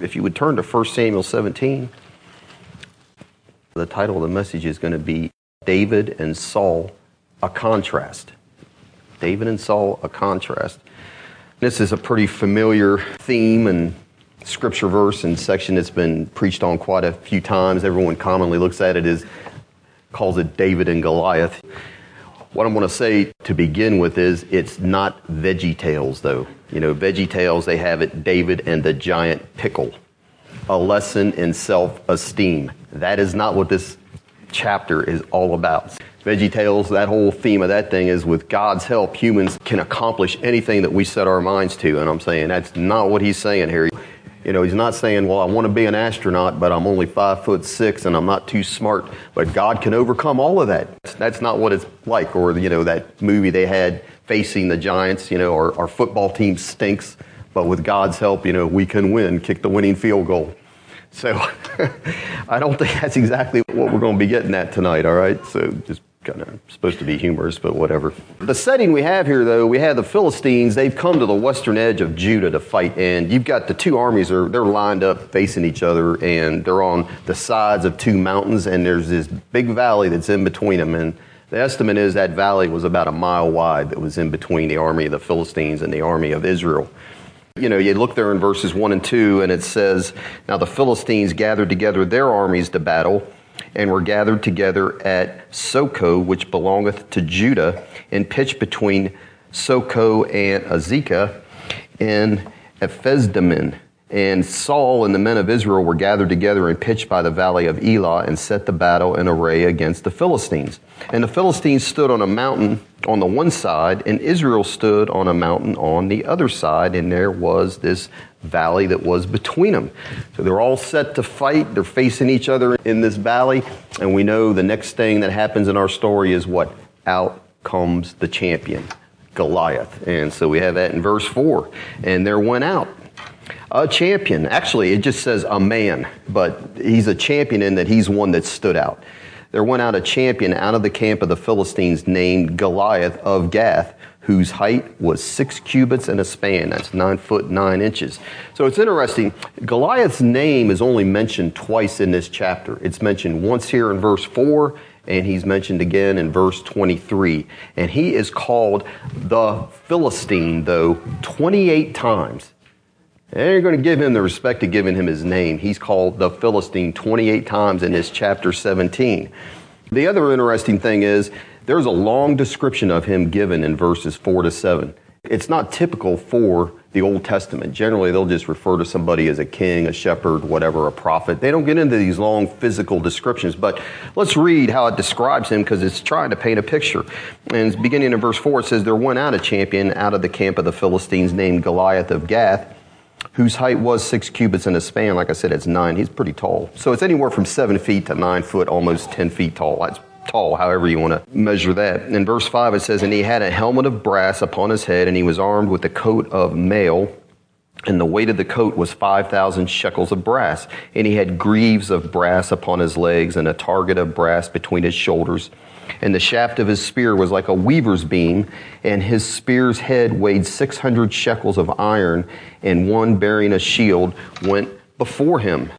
If you would turn to 1 Samuel 17, the title of the message is going to be David and Saul, a contrast. David and Saul, a contrast. This is a pretty familiar theme and scripture verse and section that's been preached on quite a few times. Everyone commonly looks at it as calls it David and Goliath. What I'm going to say to begin with is it's not Veggie Tales, though. You know, Veggie Tales, they have it David and the giant pickle, a lesson in self esteem. That is not what this chapter is all about. Veggie Tales, that whole theme of that thing is with God's help, humans can accomplish anything that we set our minds to. And I'm saying that's not what he's saying here. You know, he's not saying, well, I want to be an astronaut, but I'm only five foot six and I'm not too smart. But God can overcome all of that. That's not what it's like. Or, you know, that movie they had facing the Giants, you know, our, our football team stinks, but with God's help, you know, we can win, kick the winning field goal. So I don't think that's exactly what we're going to be getting at tonight, all right? So just kind of supposed to be humorous, but whatever. The setting we have here, though, we have the Philistines. They've come to the western edge of Judah to fight, and you've got the two armies are they're lined up facing each other, and they're on the sides of two mountains, and there's this big valley that's in between them, and the estimate is that valley was about a mile wide that was in between the army of the Philistines and the army of Israel. You know, you look there in verses 1 and 2, and it says, Now the Philistines gathered together their armies to battle, and were gathered together at Socoh, which belongeth to Judah, and pitched between Socoh and Azekah in Ephesdammim. And Saul and the men of Israel were gathered together and pitched by the valley of Elah and set the battle in array against the Philistines. And the Philistines stood on a mountain on the one side, and Israel stood on a mountain on the other side, and there was this valley that was between them. So they're all set to fight. They're facing each other in this valley, and we know the next thing that happens in our story is what? Out comes the champion, Goliath. And so we have that in verse 4. And there went out a champion. Actually, it just says a man, but he's a champion in that he's one that stood out. There went out a champion out of the camp of the Philistines named Goliath of Gath, whose height was six cubits and a span. That's nine foot nine inches. So it's interesting. Goliath's name is only mentioned twice in this chapter. It's mentioned once here in verse 4, and he's mentioned again in verse 23. And he is called the Philistine, though, 28 times and you're going to give him the respect of giving him his name. He's called the Philistine 28 times in this chapter 17. The other interesting thing is there's a long description of him given in verses 4 to 7. It's not typical for the Old Testament. Generally, they'll just refer to somebody as a king, a shepherd, whatever, a prophet. They don't get into these long physical descriptions, but let's read how it describes him because it's trying to paint a picture. And beginning in verse 4, it says, There went out a champion out of the camp of the Philistines named Goliath of Gath whose height was six cubits in a span. Like I said, it's nine. He's pretty tall. So it's anywhere from seven feet to nine foot, almost 10 feet tall. That's tall, however you want to measure that. In verse 5, it says, And he had a helmet of brass upon his head, and he was armed with a coat of mail. And the weight of the coat was 5,000 shekels of brass. And he had greaves of brass upon his legs, and a target of brass between his shoulders and the shaft of his spear was like a weaver's beam, and his spear's head weighed 600 shekels of iron, and one bearing a shield went before him.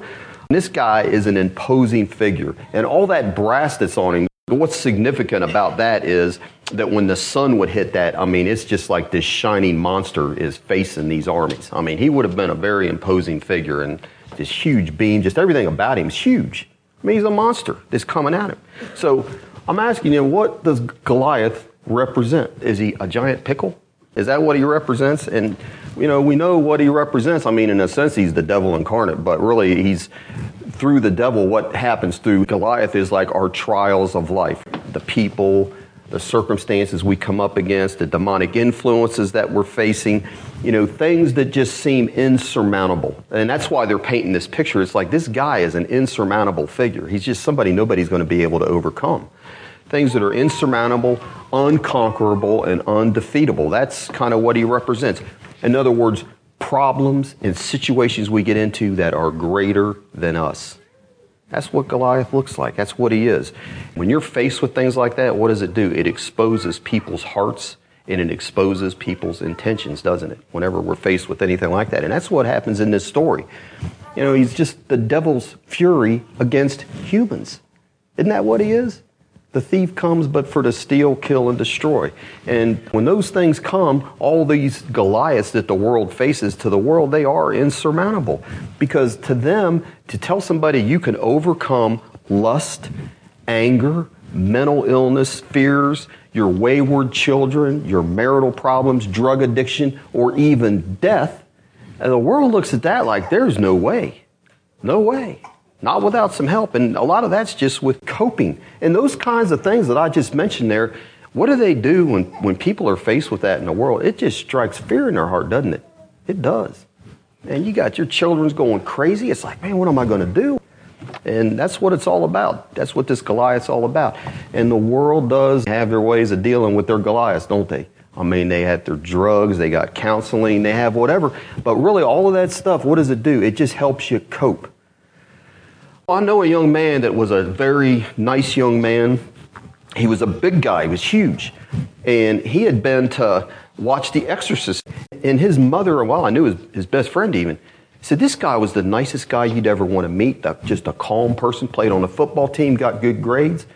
This guy is an imposing figure, and all that brass that's on him, what's significant about that is that when the sun would hit that, I mean, it's just like this shining monster is facing these armies. I mean, he would have been a very imposing figure, and this huge beam, just everything about him is huge. I mean, he's a monster that's coming at him. So I'm asking you, what does Goliath represent? Is he a giant pickle? Is that what he represents? And, you know, we know what he represents. I mean, in a sense, he's the devil incarnate, but really, he's through the devil. What happens through Goliath is like our trials of life the people, the circumstances we come up against, the demonic influences that we're facing, you know, things that just seem insurmountable. And that's why they're painting this picture. It's like this guy is an insurmountable figure. He's just somebody nobody's going to be able to overcome things that are insurmountable, unconquerable, and undefeatable. That's kind of what he represents. In other words, problems and situations we get into that are greater than us. That's what Goliath looks like. That's what he is. When you're faced with things like that, what does it do? It exposes people's hearts and it exposes people's intentions, doesn't it? Whenever we're faced with anything like that. And that's what happens in this story. You know, he's just the devil's fury against humans. Isn't that what he is? The thief comes but for to steal, kill, and destroy. And when those things come, all these Goliaths that the world faces to the world, they are insurmountable. Because to them, to tell somebody you can overcome lust, anger, mental illness, fears, your wayward children, your marital problems, drug addiction, or even death, and the world looks at that like there's no way. No way. Not without some help. And a lot of that's just with coping. And those kinds of things that I just mentioned there, what do they do when, when people are faced with that in the world? It just strikes fear in their heart, doesn't it? It does. And you got your children's going crazy. It's like, man, what am I going to do? And that's what it's all about. That's what this Goliath's all about. And the world does have their ways of dealing with their Goliaths, don't they? I mean, they had their drugs, they got counseling, they have whatever. But really, all of that stuff, what does it do? It just helps you cope. I know a young man that was a very nice young man. He was a big guy, he was huge. And he had been to watch The Exorcist. And his mother, well, I knew his, his best friend even, said this guy was the nicest guy you'd ever want to meet, just a calm person, played on a football team, got good grades.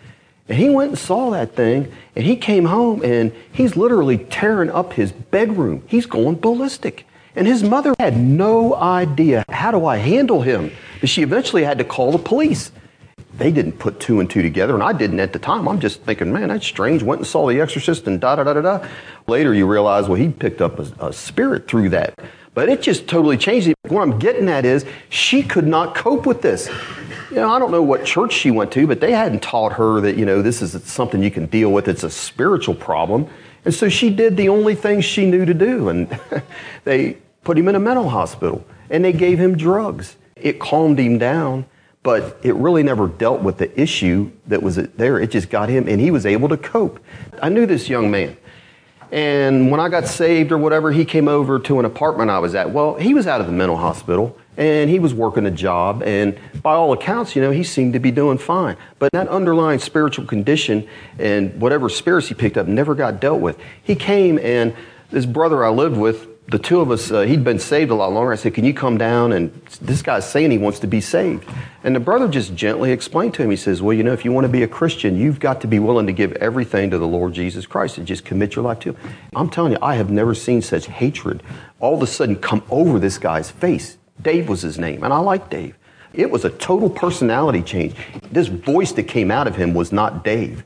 And he went and saw that thing, and he came home and he's literally tearing up his bedroom. He's going ballistic. And his mother had no idea how do I handle him. But she eventually had to call the police. They didn't put two and two together, and I didn't at the time. I'm just thinking, man, that's strange. Went and saw The Exorcist and da da da da da. Later, you realize, well, he picked up a, a spirit through that. But it just totally changed it. What I'm getting at is she could not cope with this. You know, I don't know what church she went to, but they hadn't taught her that, you know, this is something you can deal with. It's a spiritual problem. And so she did the only thing she knew to do. And they put him in a mental hospital and they gave him drugs. It calmed him down, but it really never dealt with the issue that was there. It just got him, and he was able to cope. I knew this young man. And when I got saved or whatever, he came over to an apartment I was at. Well, he was out of the mental hospital and he was working a job. And by all accounts, you know, he seemed to be doing fine. But that underlying spiritual condition and whatever spirits he picked up never got dealt with. He came and this brother I lived with the two of us, uh, he'd been saved a lot longer. I said, Can you come down? And this guy's saying he wants to be saved. And the brother just gently explained to him, He says, Well, you know, if you want to be a Christian, you've got to be willing to give everything to the Lord Jesus Christ and just commit your life to Him. I'm telling you, I have never seen such hatred all of a sudden come over this guy's face. Dave was his name, and I like Dave. It was a total personality change. This voice that came out of him was not Dave.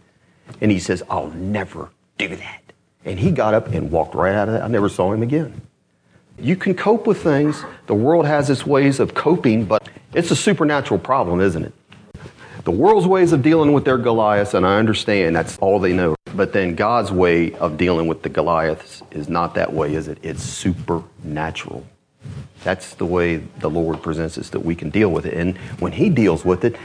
And he says, I'll never do that. And he got up and walked right out of that. I never saw him again. You can cope with things. The world has its ways of coping, but it's a supernatural problem, isn't it? The world's ways of dealing with their Goliaths, and I understand that's all they know. But then God's way of dealing with the Goliaths is not that way, is it? It's supernatural. That's the way the Lord presents us that we can deal with it. And when He deals with it,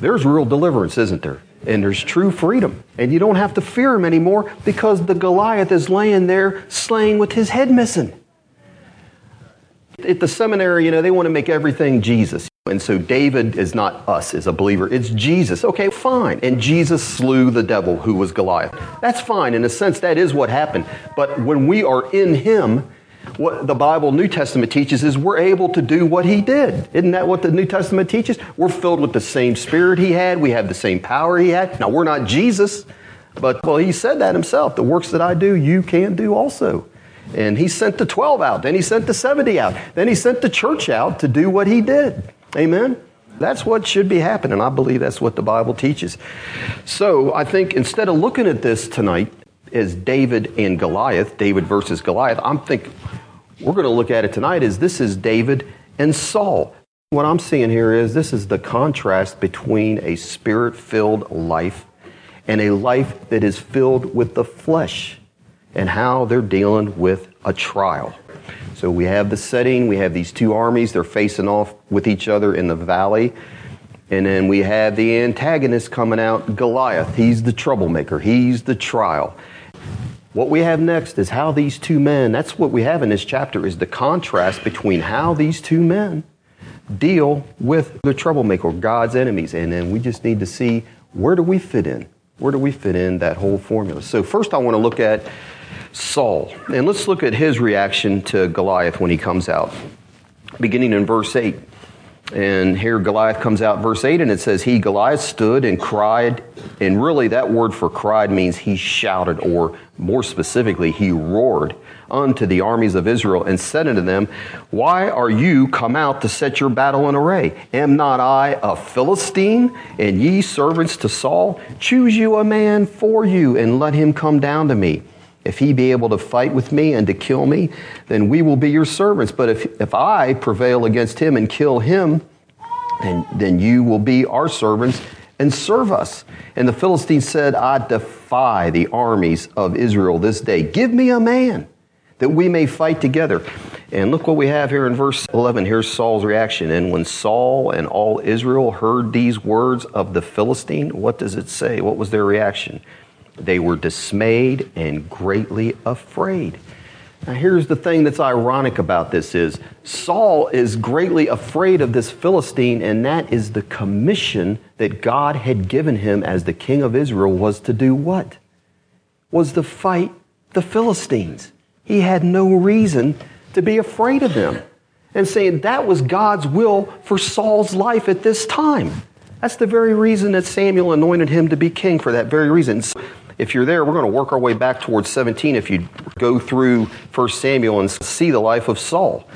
there's real deliverance, isn't there? And there's true freedom. And you don't have to fear Him anymore because the Goliath is laying there slaying with his head missing. At the seminary, you know, they want to make everything Jesus. And so David is not us as a believer, it's Jesus. Okay, fine. And Jesus slew the devil who was Goliath. That's fine. In a sense, that is what happened. But when we are in Him, what the Bible New Testament teaches is we're able to do what He did. Isn't that what the New Testament teaches? We're filled with the same spirit He had, we have the same power He had. Now, we're not Jesus, but well, He said that Himself. The works that I do, you can do also. And he sent the 12 out. Then he sent the 70 out. Then he sent the church out to do what he did. Amen? That's what should be happening. I believe that's what the Bible teaches. So I think instead of looking at this tonight as David and Goliath, David versus Goliath, I'm thinking we're going to look at it tonight as this is David and Saul. What I'm seeing here is this is the contrast between a spirit filled life and a life that is filled with the flesh and how they're dealing with a trial. So we have the setting, we have these two armies, they're facing off with each other in the valley. And then we have the antagonist coming out, Goliath. He's the troublemaker, he's the trial. What we have next is how these two men, that's what we have in this chapter, is the contrast between how these two men deal with the troublemaker, God's enemies. And then we just need to see where do we fit in? Where do we fit in that whole formula? So, first, I want to look at Saul. And let's look at his reaction to Goliath when he comes out. Beginning in verse 8. And here Goliath comes out, verse 8, and it says, He, Goliath, stood and cried. And really, that word for cried means he shouted, or more specifically, he roared unto the armies of Israel and said unto them, Why are you come out to set your battle in array? Am not I a Philistine, and ye servants to Saul? Choose you a man for you, and let him come down to me. If he be able to fight with me and to kill me, then we will be your servants. But if, if I prevail against him and kill him, then, then you will be our servants and serve us. And the Philistines said, I defy the armies of Israel this day. Give me a man that we may fight together. And look what we have here in verse 11. Here's Saul's reaction. And when Saul and all Israel heard these words of the Philistine, what does it say? What was their reaction? They were dismayed and greatly afraid. Now here's the thing that's ironic about this is Saul is greatly afraid of this Philistine and that is the commission that God had given him as the king of Israel was to do what? Was to fight the Philistines. He had no reason to be afraid of them. And saying that was God's will for Saul's life at this time. That's the very reason that Samuel anointed him to be king for that very reason. If you're there, we're going to work our way back towards 17 if you go through 1 Samuel and see the life of Saul.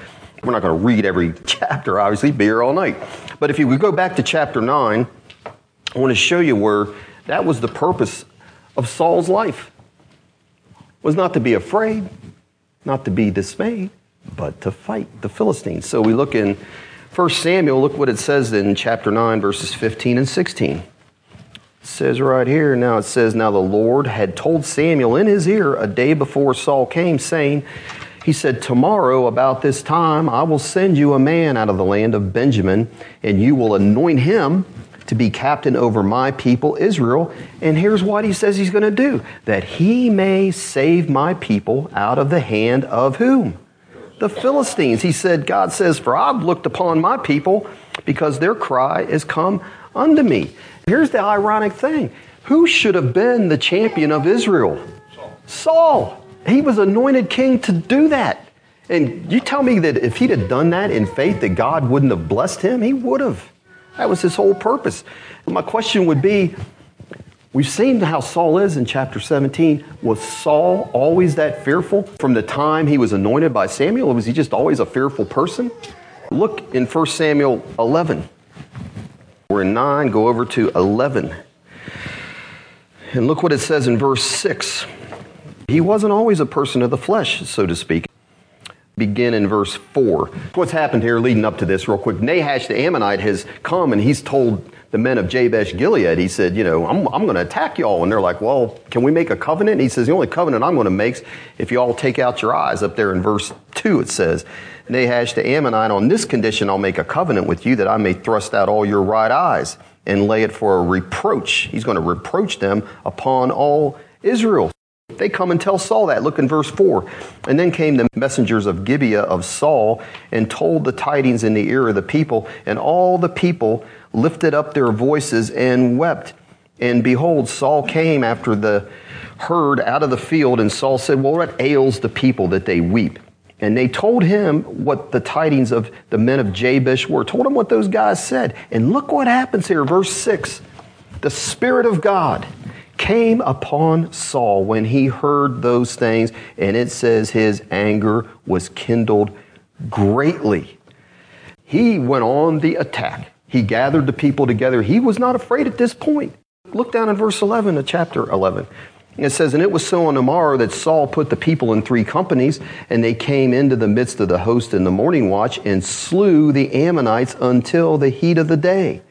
We're not going to read every chapter, obviously, be here all night. But if you would go back to chapter 9, I want to show you where that was the purpose of Saul's life. Was not to be afraid, not to be dismayed, but to fight the Philistines. So we look in 1 Samuel, look what it says in chapter 9, verses 15 and 16 says right here, now it says, Now the Lord had told Samuel in his ear a day before Saul came, saying, He said, Tomorrow about this time I will send you a man out of the land of Benjamin, and you will anoint him to be captain over my people Israel. And here's what he says he's going to do that he may save my people out of the hand of whom? The Philistines. He said, God says, For I've looked upon my people because their cry is come unto me. Here's the ironic thing who should have been the champion of Israel? Saul. He was anointed king to do that. And you tell me that if he'd have done that in faith, that God wouldn't have blessed him? He would have. That was his whole purpose. My question would be we've seen how Saul is in chapter 17. Was Saul always that fearful from the time he was anointed by Samuel? Or was he just always a fearful person? Look in 1 Samuel 11. We're in 9, go over to 11. And look what it says in verse 6. He wasn't always a person of the flesh, so to speak. Begin in verse 4. What's happened here leading up to this, real quick? Nahash the Ammonite has come and he's told the men of Jabesh Gilead, he said, You know, I'm, I'm going to attack y'all. And they're like, Well, can we make a covenant? And he says, The only covenant I'm going to make is if you all take out your eyes. Up there in verse 2, it says, Nahash the Ammonite, on this condition I'll make a covenant with you that I may thrust out all your right eyes and lay it for a reproach. He's going to reproach them upon all Israel. They come and tell Saul that. Look in verse 4. And then came the messengers of Gibeah of Saul and told the tidings in the ear of the people, and all the people lifted up their voices and wept. And behold, Saul came after the herd out of the field, and Saul said, Well, what ails the people that they weep? And they told him what the tidings of the men of Jabesh were, told him what those guys said. And look what happens here, verse 6. The Spirit of God came upon Saul when he heard those things, and it says his anger was kindled greatly. He went on the attack. He gathered the people together. He was not afraid at this point. Look down in verse 11 of chapter 11. It says, And it was so on the morrow that Saul put the people in three companies, and they came into the midst of the host in the morning watch and slew the Ammonites until the heat of the day.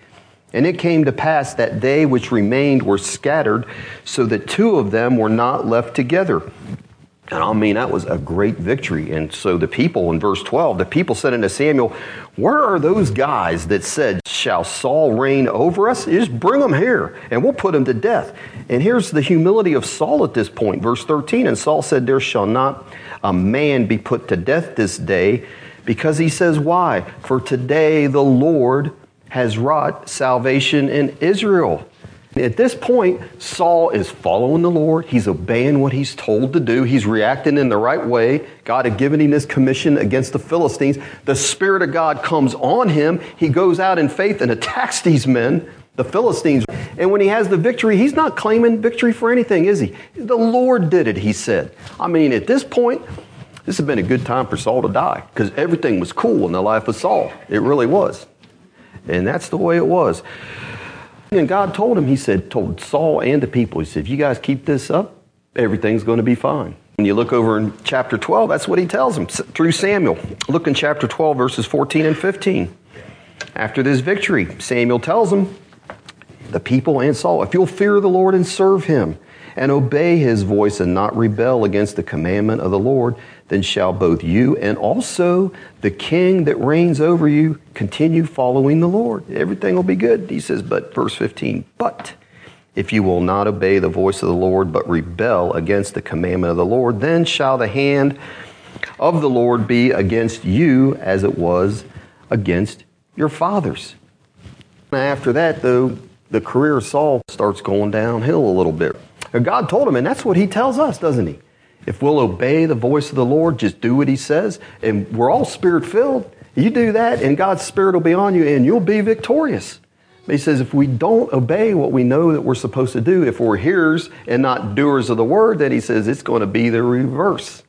And it came to pass that they which remained were scattered, so that two of them were not left together. And I mean, that was a great victory. And so the people in verse 12, the people said unto Samuel, Where are those guys that said, Shall Saul reign over us? You just bring them here and we'll put him to death. And here's the humility of Saul at this point. Verse 13, and Saul said, There shall not a man be put to death this day, because he says, Why? For today the Lord has wrought salvation in Israel. At this point, Saul is following the Lord. He's obeying what he's told to do. He's reacting in the right way. God had given him this commission against the Philistines. The Spirit of God comes on him. He goes out in faith and attacks these men, the Philistines. And when he has the victory, he's not claiming victory for anything, is he? The Lord did it, he said. I mean, at this point, this had been a good time for Saul to die because everything was cool in the life of Saul. It really was. And that's the way it was. And God told him, He said, told Saul and the people, He said, if you guys keep this up, everything's going to be fine. When you look over in chapter 12, that's what he tells them through Samuel. Look in chapter 12, verses 14 and 15. After this victory, Samuel tells them, the people and Saul, if you'll fear the Lord and serve him, and obey his voice and not rebel against the commandment of the Lord, then shall both you and also the king that reigns over you continue following the Lord. Everything will be good. He says, but verse 15, but if you will not obey the voice of the Lord, but rebel against the commandment of the Lord, then shall the hand of the Lord be against you as it was against your fathers. After that, though, the career of Saul starts going downhill a little bit. God told him, and that's what he tells us, doesn't he? If we'll obey the voice of the Lord, just do what He says, and we're all spirit filled. You do that, and God's Spirit will be on you, and you'll be victorious. But he says, if we don't obey what we know that we're supposed to do, if we're hearers and not doers of the word, then he says it's going to be the reverse.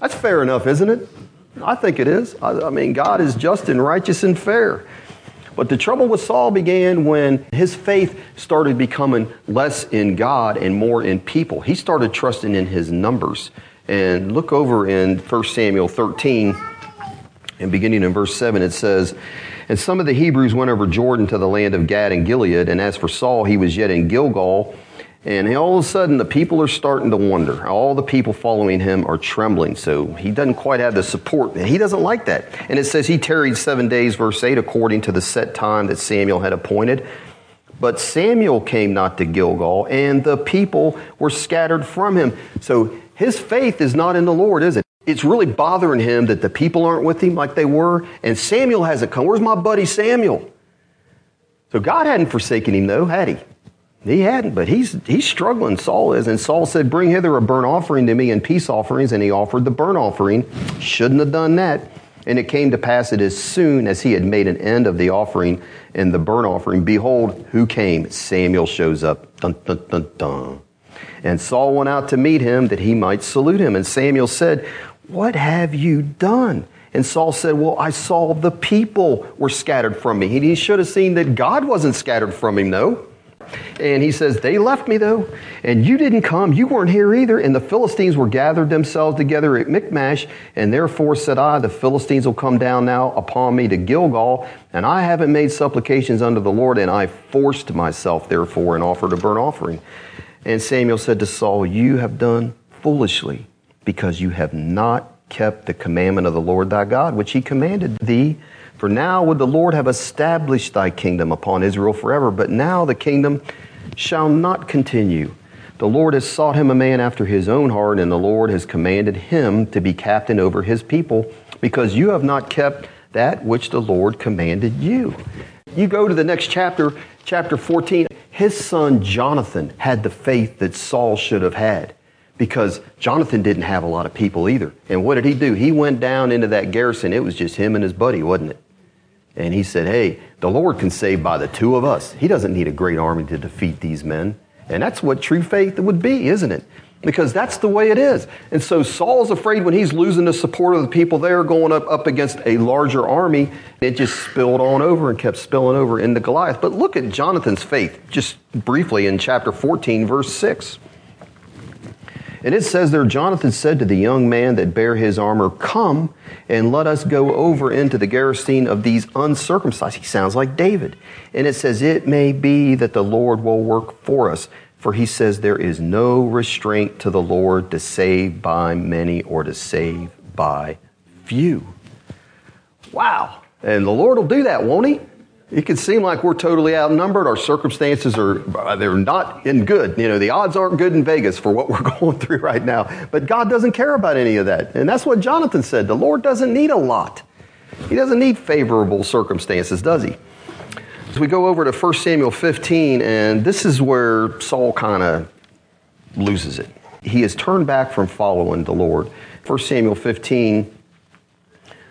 That's fair enough, isn't it? I think it is. I, I mean, God is just and righteous and fair. But the trouble with Saul began when his faith started becoming less in God and more in people. He started trusting in his numbers. And look over in 1 Samuel 13, and beginning in verse 7, it says, And some of the Hebrews went over Jordan to the land of Gad and Gilead, and as for Saul, he was yet in Gilgal and all of a sudden, the people are starting to wonder. All the people following him are trembling. So he doesn't quite have the support. And he doesn't like that. And it says he tarried seven days, verse 8, according to the set time that Samuel had appointed. But Samuel came not to Gilgal, and the people were scattered from him. So his faith is not in the Lord, is it? It's really bothering him that the people aren't with him like they were. And Samuel hasn't come. Where's my buddy Samuel? So God hadn't forsaken him, though, had he? He hadn't, but he's, he's struggling, Saul is. And Saul said, Bring hither a burnt offering to me and peace offerings. And he offered the burnt offering. Shouldn't have done that. And it came to pass that as soon as he had made an end of the offering and the burnt offering, behold, who came? Samuel shows up. Dun, dun, dun, dun. And Saul went out to meet him that he might salute him. And Samuel said, What have you done? And Saul said, Well, I saw the people were scattered from me. He should have seen that God wasn't scattered from him, though. And he says, They left me though, and you didn't come. You weren't here either. And the Philistines were gathered themselves together at Michmash. And therefore said I, The Philistines will come down now upon me to Gilgal. And I haven't made supplications unto the Lord, and I forced myself therefore and offered a burnt offering. And Samuel said to Saul, You have done foolishly, because you have not kept the commandment of the Lord thy God, which he commanded thee for now would the Lord have established thy kingdom upon Israel forever, but now the kingdom shall not continue. The Lord has sought him a man after his own heart, and the Lord has commanded him to be captain over his people, because you have not kept that which the Lord commanded you. You go to the next chapter, chapter 14. His son Jonathan had the faith that Saul should have had because Jonathan didn't have a lot of people either. And what did he do? He went down into that garrison. It was just him and his buddy, wasn't it? And he said, Hey, the Lord can save by the two of us. He doesn't need a great army to defeat these men. And that's what true faith would be, isn't it? Because that's the way it is. And so Saul's afraid when he's losing the support of the people there, going up, up against a larger army, it just spilled on over and kept spilling over into Goliath. But look at Jonathan's faith, just briefly in chapter 14, verse 6. And it says there, Jonathan said to the young man that bare his armor, Come and let us go over into the garrison of these uncircumcised. He sounds like David. And it says, It may be that the Lord will work for us. For he says, There is no restraint to the Lord to save by many or to save by few. Wow. And the Lord will do that, won't he? It can seem like we're totally outnumbered. Our circumstances are, they're not in good. You know, the odds aren't good in Vegas for what we're going through right now. But God doesn't care about any of that. And that's what Jonathan said. The Lord doesn't need a lot. He doesn't need favorable circumstances, does he? As we go over to 1 Samuel 15, and this is where Saul kind of loses it. He has turned back from following the Lord. 1 Samuel 15,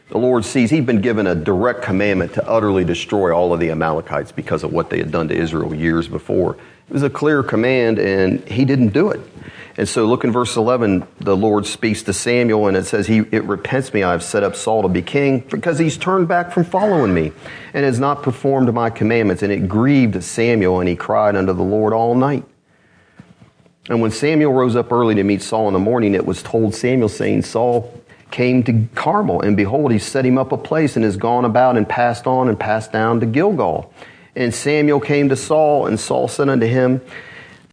the Lord sees he'd been given a direct commandment to utterly destroy all of the Amalekites because of what they had done to Israel years before. It was a clear command, and he didn't do it. And so, look in verse 11, the Lord speaks to Samuel, and it says, he, It repents me, I have set up Saul to be king, because he's turned back from following me, and has not performed my commandments. And it grieved Samuel, and he cried unto the Lord all night. And when Samuel rose up early to meet Saul in the morning, it was told Samuel, saying, Saul came to Carmel, and behold, he set him up a place, and has gone about and passed on and passed down to Gilgal. And Samuel came to Saul, and Saul said unto him,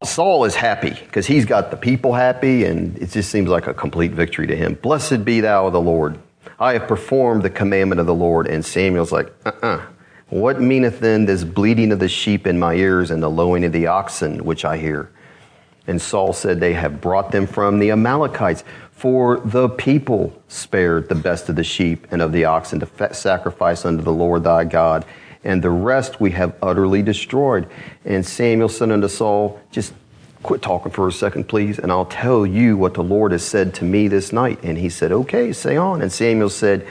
Saul is happy because he's got the people happy, and it just seems like a complete victory to him. Blessed be thou of the Lord. I have performed the commandment of the Lord. And Samuel's like, uh uh-uh. uh What meaneth then this bleating of the sheep in my ears and the lowing of the oxen which I hear? And Saul said, They have brought them from the Amalekites, for the people spared the best of the sheep and of the oxen to sacrifice unto the Lord thy God and the rest we have utterly destroyed. And Samuel said unto Saul, Just quit talking for a second, please, and I'll tell you what the Lord has said to me this night. And he said, Okay, say on. And Samuel said,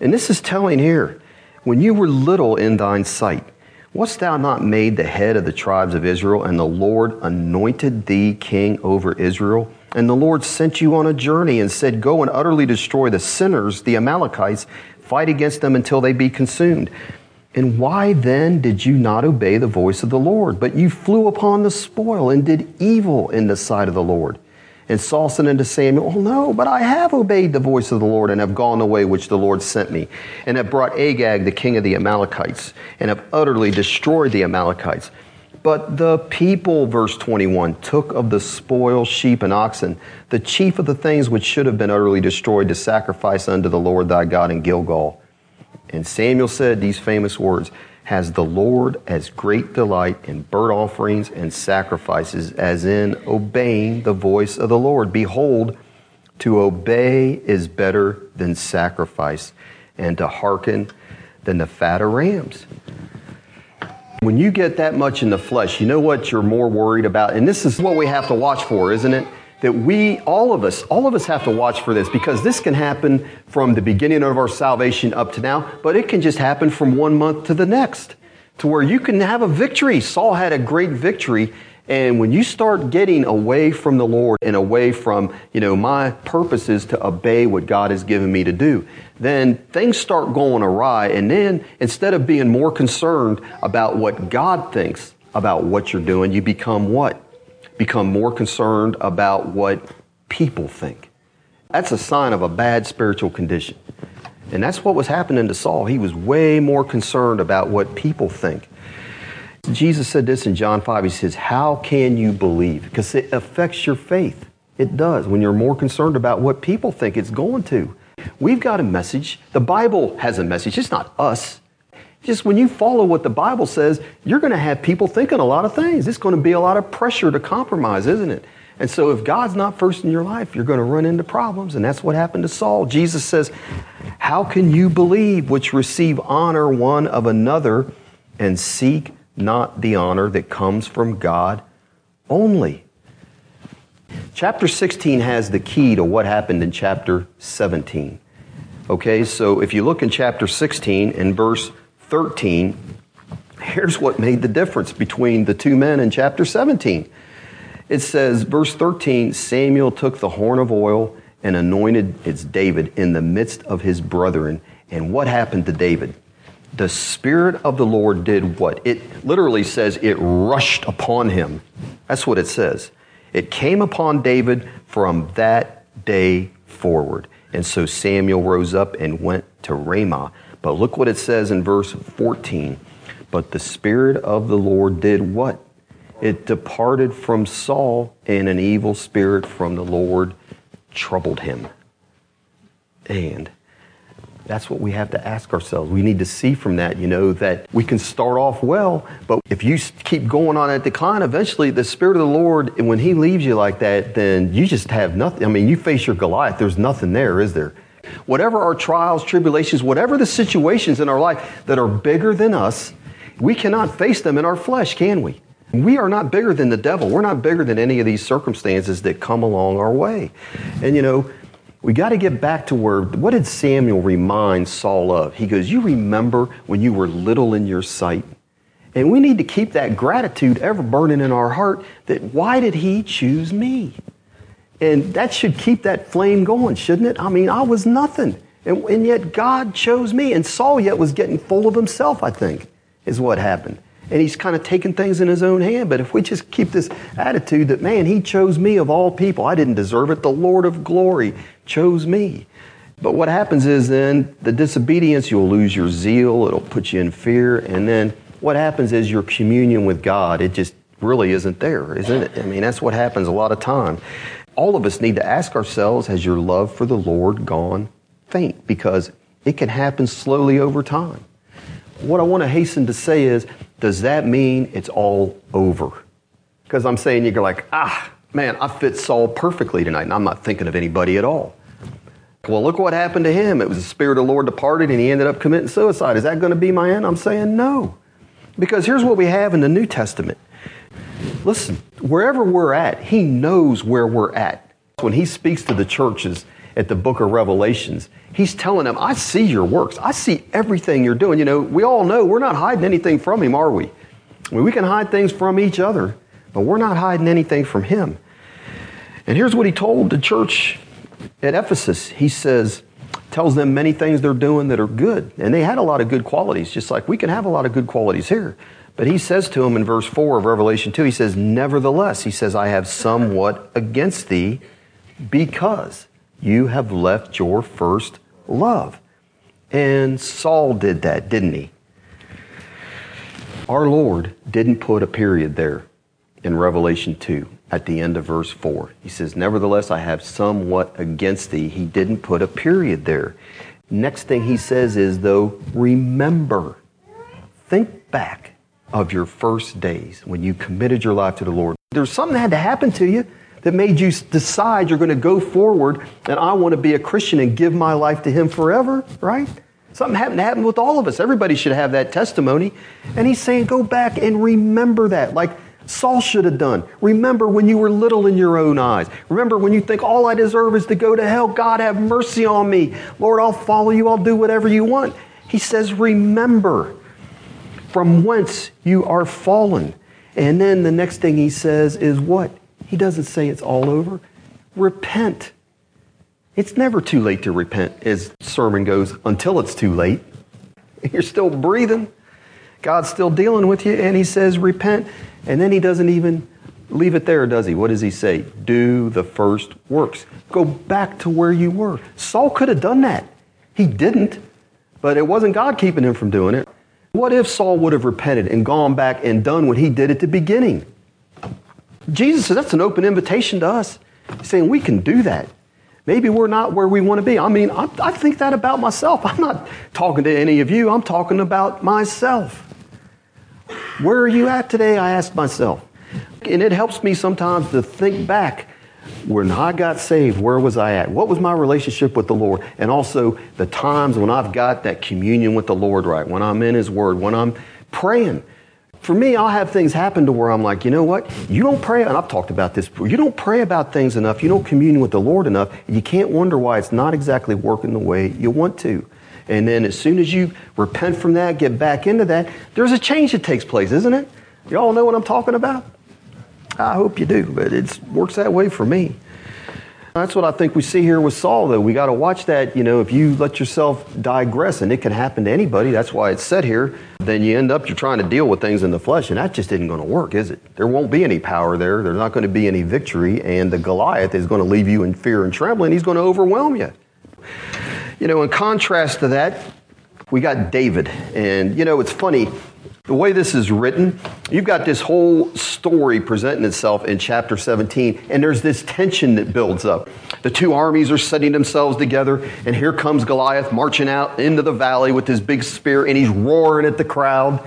And this is telling here, when you were little in thine sight, Wast thou not made the head of the tribes of Israel, and the Lord anointed thee king over Israel? And the Lord sent you on a journey and said, Go and utterly destroy the sinners, the Amalekites, fight against them until they be consumed. And why then did you not obey the voice of the Lord? But you flew upon the spoil and did evil in the sight of the Lord. And Saul said unto Samuel, Oh no, but I have obeyed the voice of the Lord and have gone the way which the Lord sent me, and have brought Agag, the king of the Amalekites, and have utterly destroyed the Amalekites. But the people, verse 21, took of the spoil sheep and oxen, the chief of the things which should have been utterly destroyed, to sacrifice unto the Lord thy God in Gilgal. And Samuel said these famous words Has the Lord as great delight in burnt offerings and sacrifices as in obeying the voice of the Lord? Behold, to obey is better than sacrifice, and to hearken than the fat of rams. When you get that much in the flesh, you know what you're more worried about? And this is what we have to watch for, isn't it? That we, all of us, all of us have to watch for this because this can happen from the beginning of our salvation up to now, but it can just happen from one month to the next to where you can have a victory. Saul had a great victory. And when you start getting away from the Lord and away from, you know, my purpose is to obey what God has given me to do, then things start going awry. And then instead of being more concerned about what God thinks about what you're doing, you become what? Become more concerned about what people think. That's a sign of a bad spiritual condition. And that's what was happening to Saul. He was way more concerned about what people think. Jesus said this in John 5. He says, How can you believe? Because it affects your faith. It does. When you're more concerned about what people think, it's going to. We've got a message. The Bible has a message. It's not us. Just when you follow what the Bible says, you're going to have people thinking a lot of things. It's going to be a lot of pressure to compromise, isn't it? And so if God's not first in your life, you're going to run into problems. And that's what happened to Saul. Jesus says, How can you believe which receive honor one of another and seek not the honor that comes from God only? Chapter 16 has the key to what happened in chapter 17. Okay, so if you look in chapter 16 and verse 13, here's what made the difference between the two men in chapter 17. It says, verse 13 Samuel took the horn of oil and anointed it's David in the midst of his brethren. And what happened to David? The Spirit of the Lord did what? It literally says it rushed upon him. That's what it says. It came upon David from that day forward. And so Samuel rose up and went to Ramah. But look what it says in verse 14. But the Spirit of the Lord did what? It departed from Saul, and an evil spirit from the Lord troubled him. And that's what we have to ask ourselves. We need to see from that, you know, that we can start off well, but if you keep going on that decline, eventually the Spirit of the Lord, when He leaves you like that, then you just have nothing. I mean, you face your Goliath, there's nothing there, is there? Whatever our trials, tribulations, whatever the situations in our life that are bigger than us, We cannot face them in our flesh, can we? We are not bigger than the devil. We're not bigger than any of these circumstances that come along our way. And you know, we got to get back to where, what did Samuel remind Saul of? He goes, You remember when you were little in your sight? And we need to keep that gratitude ever burning in our heart that why did he choose me? And that should keep that flame going, shouldn't it? I mean, I was nothing. And, and yet God chose me. And Saul yet was getting full of himself, I think, is what happened and he's kind of taking things in his own hand. But if we just keep this attitude that, man, he chose me of all people, I didn't deserve it, the Lord of glory chose me. But what happens is then the disobedience, you'll lose your zeal, it'll put you in fear, and then what happens is your communion with God, it just really isn't there, isn't it? I mean, that's what happens a lot of time. All of us need to ask ourselves, has your love for the Lord gone faint? Because it can happen slowly over time. What I want to hasten to say is does that mean it's all over? Because I'm saying you're like, ah, man, I fit Saul perfectly tonight, and I'm not thinking of anybody at all. Well, look what happened to him. It was the Spirit of the Lord departed, and he ended up committing suicide. Is that going to be my end? I'm saying no. Because here's what we have in the New Testament. Listen, wherever we're at, he knows where we're at. When he speaks to the churches at the book of Revelations, He's telling them, I see your works. I see everything you're doing. You know, we all know we're not hiding anything from him, are we? I mean, we can hide things from each other, but we're not hiding anything from him. And here's what he told the church at Ephesus. He says, tells them many things they're doing that are good. And they had a lot of good qualities, just like we can have a lot of good qualities here. But he says to him in verse 4 of Revelation 2, he says, Nevertheless, he says, I have somewhat against thee because you have left your first love. And Saul did that, didn't he? Our Lord didn't put a period there in Revelation 2 at the end of verse 4. He says, Nevertheless, I have somewhat against thee. He didn't put a period there. Next thing he says is, though, remember. Think back of your first days when you committed your life to the Lord. There's something that had to happen to you that made you decide you're going to go forward and I want to be a Christian and give my life to Him forever, right? Something happened to happen with all of us. Everybody should have that testimony. And he's saying, go back and remember that, like Saul should have done. Remember when you were little in your own eyes. Remember when you think all I deserve is to go to hell. God, have mercy on me. Lord, I'll follow you. I'll do whatever you want. He says, remember from whence you are fallen. And then the next thing he says is what? He doesn't say it's all over. Repent. It's never too late to repent, as sermon goes, until it's too late. You're still breathing. God's still dealing with you, and He says, repent. And then He doesn't even leave it there, does He? What does He say? Do the first works. Go back to where you were. Saul could have done that. He didn't, but it wasn't God keeping him from doing it. What if Saul would have repented and gone back and done what he did at the beginning? Jesus says that's an open invitation to us, He's saying we can do that. Maybe we're not where we want to be. I mean, I, I, think that about myself. I'm not talking to any of you, I'm talking about myself. Where are you at today? I ask myself. And it helps me sometimes to think back when I got saved, where was I at? What was my relationship with the Lord? And also the times when I've got that communion with the Lord right, when I'm in His Word, when I'm praying for me, I'll have things happen to where I'm like, you know what? You don't pray, and I've talked about this before. You don't pray about things enough. You don't commune with the Lord enough. And you can't wonder why it's not exactly working the way you want to. And then as soon as you repent from that, get back into that, there's a change that takes place, isn't it? You all know what I'm talking about? I hope you do, but it works that way for me. That's what I think we see here with Saul, though. We got to watch that. You know, if you let yourself digress, and it can happen to anybody, that's why it's set here, then you end up, you're trying to deal with things in the flesh, and that just isn't going to work, is it? There won't be any power there. There's not going to be any victory, and the Goliath is going to leave you in fear and trembling. He's going to overwhelm you. You know, in contrast to that, we got David. And, you know, it's funny the way this is written, you've got this whole story presenting itself in chapter 17, and there's this tension that builds up. The two armies are setting themselves together, and here comes Goliath marching out into the valley with his big spear, and he's roaring at the crowd.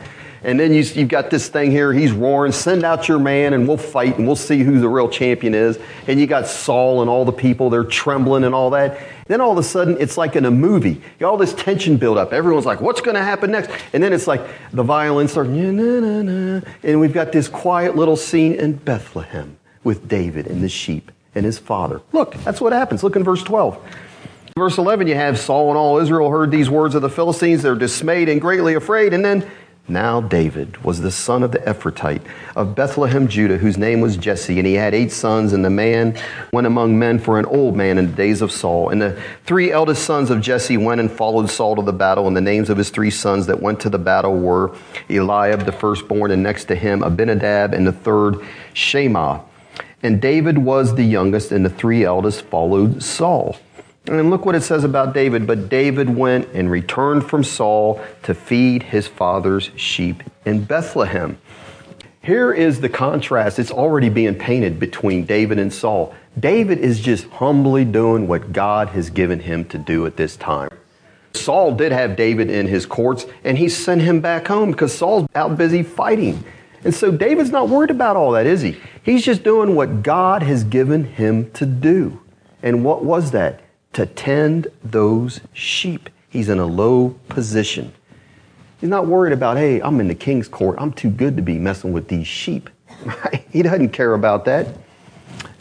And then you, you've got this thing here, he's roaring, send out your man and we'll fight and we'll see who the real champion is. And you got Saul and all the people, they're trembling and all that. Then all of a sudden, it's like in a movie. all this tension build up. Everyone's like, what's going to happen next? And then it's like the violins start, and we've got this quiet little scene in Bethlehem with David and the sheep and his father. Look, that's what happens. Look in verse 12. Verse 11, you have Saul and all Israel heard these words of the Philistines. They're dismayed and greatly afraid. And then, now David was the son of the Ephrathite of Bethlehem, Judah, whose name was Jesse. And he had eight sons. And the man went among men for an old man in the days of Saul. And the three eldest sons of Jesse went and followed Saul to the battle. And the names of his three sons that went to the battle were Eliab, the firstborn, and next to him Abinadab, and the third Shammah. And David was the youngest, and the three eldest followed Saul. And look what it says about David. But David went and returned from Saul to feed his father's sheep in Bethlehem. Here is the contrast. It's already being painted between David and Saul. David is just humbly doing what God has given him to do at this time. Saul did have David in his courts, and he sent him back home because Saul's out busy fighting. And so David's not worried about all that, is he? He's just doing what God has given him to do. And what was that? To tend those sheep. He's in a low position. He's not worried about, hey, I'm in the king's court. I'm too good to be messing with these sheep. He doesn't care about that.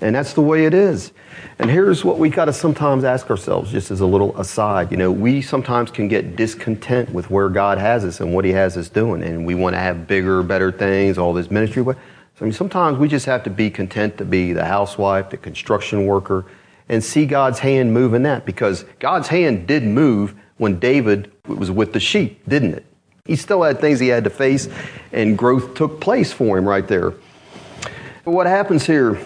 And that's the way it is. And here's what we got to sometimes ask ourselves, just as a little aside. You know, we sometimes can get discontent with where God has us and what He has us doing. And we want to have bigger, better things, all this ministry. I mean, sometimes we just have to be content to be the housewife, the construction worker, and see God's hand move in that because God's hand did move when David was with the sheep, didn't it? He still had things he had to face, and growth took place for him right there. But what happens here?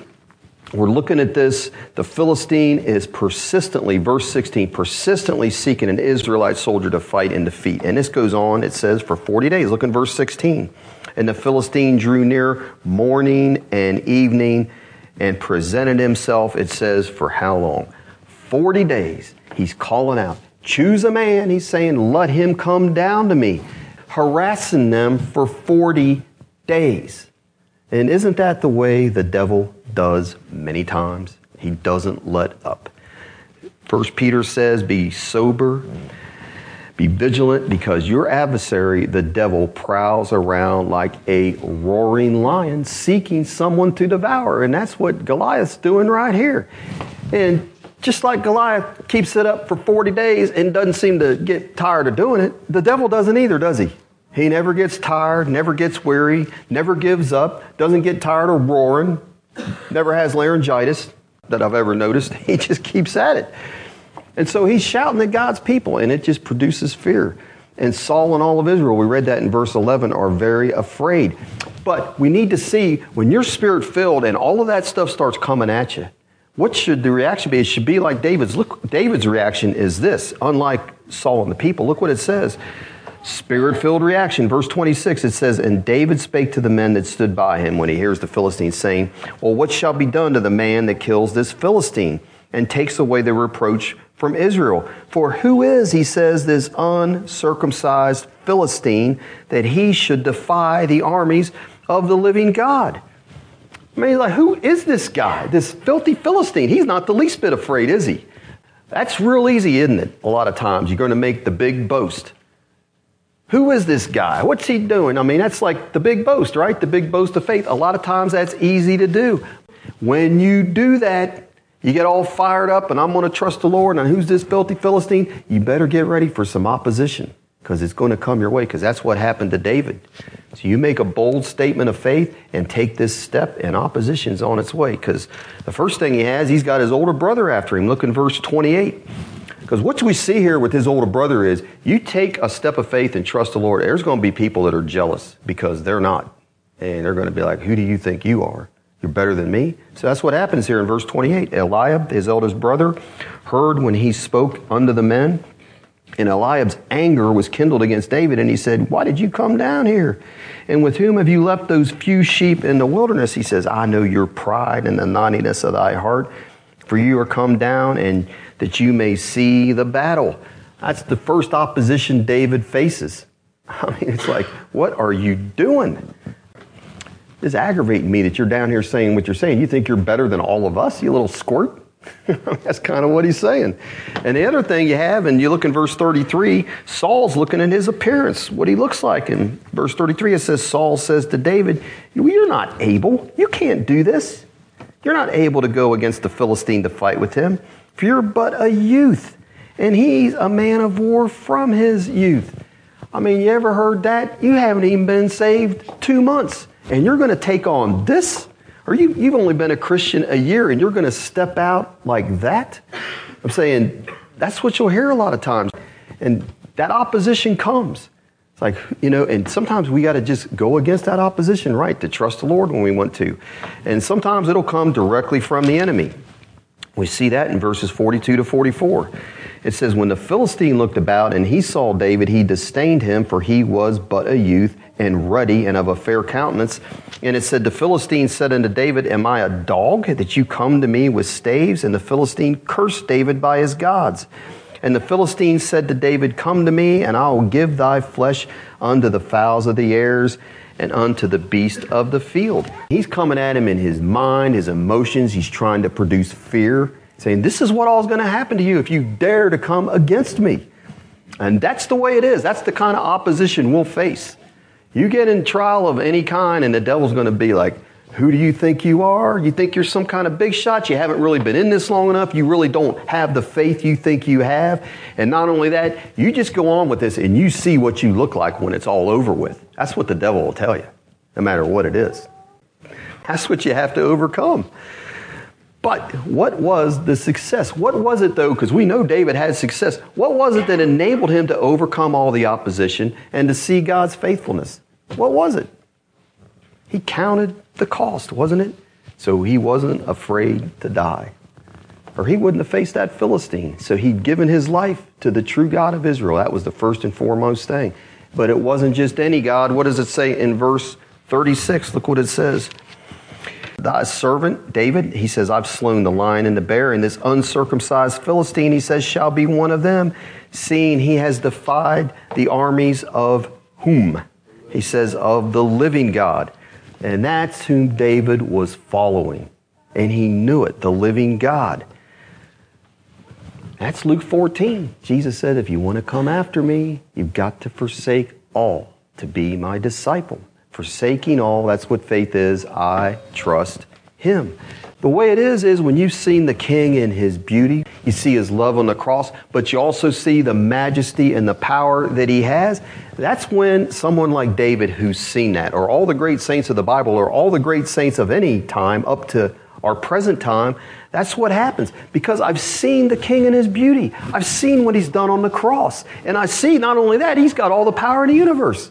We're looking at this. The Philistine is persistently, verse 16, persistently seeking an Israelite soldier to fight and defeat. And this goes on, it says, for 40 days. Look in verse 16. And the Philistine drew near morning and evening and presented himself, it says, for how long? 40 days. He's calling out, choose a man. He's saying, let him come down to me, harassing them for 40 days. And isn't that the way the devil does many times? He doesn't let up. First Peter says, be sober be vigilant because your adversary, the devil, prowls around like a roaring lion seeking someone to devour. And that's what Goliath's doing right here. And just like Goliath keeps it up for 40 days and doesn't seem to get tired of doing it, the devil doesn't either, does he? He never gets tired, never gets weary, never gives up, doesn't get tired of roaring, never has laryngitis that I've ever noticed. He just keeps at it. And so he's shouting at God's people, and it just produces fear. And Saul and all of Israel, we read that in verse 11, are very afraid. But we need to see when you're spirit filled and all of that stuff starts coming at you, what should the reaction be? It should be like David's. Look, David's reaction is this, unlike Saul and the people. Look what it says. Spirit filled reaction. Verse 26, it says, And David spake to the men that stood by him when he hears the Philistines saying, Well, what shall be done to the man that kills this Philistine and takes away the reproach from Israel. For who is, he says, this uncircumcised Philistine that he should defy the armies of the living God? I mean, like, who is this guy, this filthy Philistine? He's not the least bit afraid, is he? That's real easy, isn't it? A lot of times you're going to make the big boast. Who is this guy? What's he doing? I mean, that's like the big boast, right? The big boast of faith. A lot of times that's easy to do. When you do that, you get all fired up and I'm going to trust the Lord and who's this filthy Philistine? You better get ready for some opposition because it's going to come your way because that's what happened to David. So you make a bold statement of faith and take this step and opposition's on its way because the first thing he has, he's got his older brother after him. Look in verse 28. Because what we see here with his older brother is you take a step of faith and trust the Lord, there's going to be people that are jealous because they're not. And they're going to be like, who do you think you are? You're better than me. So that's what happens here in verse 28. Eliab, his eldest brother, heard when he spoke unto the men. And Eliab's anger was kindled against David, and he said, Why did you come down here? And with whom have you left those few sheep in the wilderness? He says, I know your pride and the naughtiness of thy heart, for you are come down, and that you may see the battle. That's the first opposition David faces. I mean, it's like, what are you doing? It's aggravating me that you're down here saying what you're saying. You think you're better than all of us, you little squirt? That's kind of what he's saying. And the other thing you have, and you look in verse 33, Saul's looking at his appearance, what he looks like. In verse 33, it says, Saul says to David, You're not able. You can't do this. You're not able to go against the Philistine to fight with him, for you're but a youth, and he's a man of war from his youth. I mean, you ever heard that? You haven't even been saved two months, and you're going to take on this? Or you, you've only been a Christian a year and you're going to step out like that? I'm saying that's what you'll hear a lot of times. And that opposition comes. It's like, you know, and sometimes we got to just go against that opposition, right? To trust the Lord when we want to. And sometimes it'll come directly from the enemy. We see that in verses 42 to 44. It says, When the Philistine looked about and he saw David, he disdained him, for he was but a youth and ruddy and of a fair countenance. And it said, The Philistine said unto David, Am I a dog that you come to me with staves? And the Philistine cursed David by his gods. And the Philistine said to David, Come to me, and I will give thy flesh unto the fowls of the airs and unto the beast of the field. He's coming at him in his mind, his emotions. He's trying to produce fear, saying, This is what all is going to happen to you if you dare to come against me. And that's the way it is. That's the kind of opposition we'll face. You get in trial of any kind, and the devil's going to be like, who do you think you are? You think you're some kind of big shot? You haven't really been in this long enough. You really don't have the faith you think you have. And not only that, you just go on with this and you see what you look like when it's all over with. That's what the devil will tell you, no matter what it is. That's what you have to overcome. But what was the success? What was it though? Because we know David had success. What was it that enabled him to overcome all the opposition and to see God's faithfulness? What was it? He counted the cost, wasn't it? So he wasn't afraid to die. Or he wouldn't have faced that Philistine. So he'd given his life to the true God of Israel. That was the first and foremost thing. But it wasn't just any God. What does it say in verse 36? Look what it says. Thy servant David, he says, I've slain the lion and the bear, and this uncircumcised Philistine, he says, shall be one of them, seeing he has defied the armies of whom? He says, of the living God. And that's whom David was following. And he knew it, the living God. That's Luke 14. Jesus said, If you want to come after me, you've got to forsake all to be my disciple. Forsaking all, that's what faith is. I trust him. The way it is, is when you've seen the King in his beauty, you see his love on the cross, but you also see the majesty and the power that he has. That's when someone like David, who's seen that, or all the great saints of the Bible, or all the great saints of any time up to our present time, that's what happens. Because I've seen the King in his beauty. I've seen what he's done on the cross. And I see not only that, he's got all the power in the universe.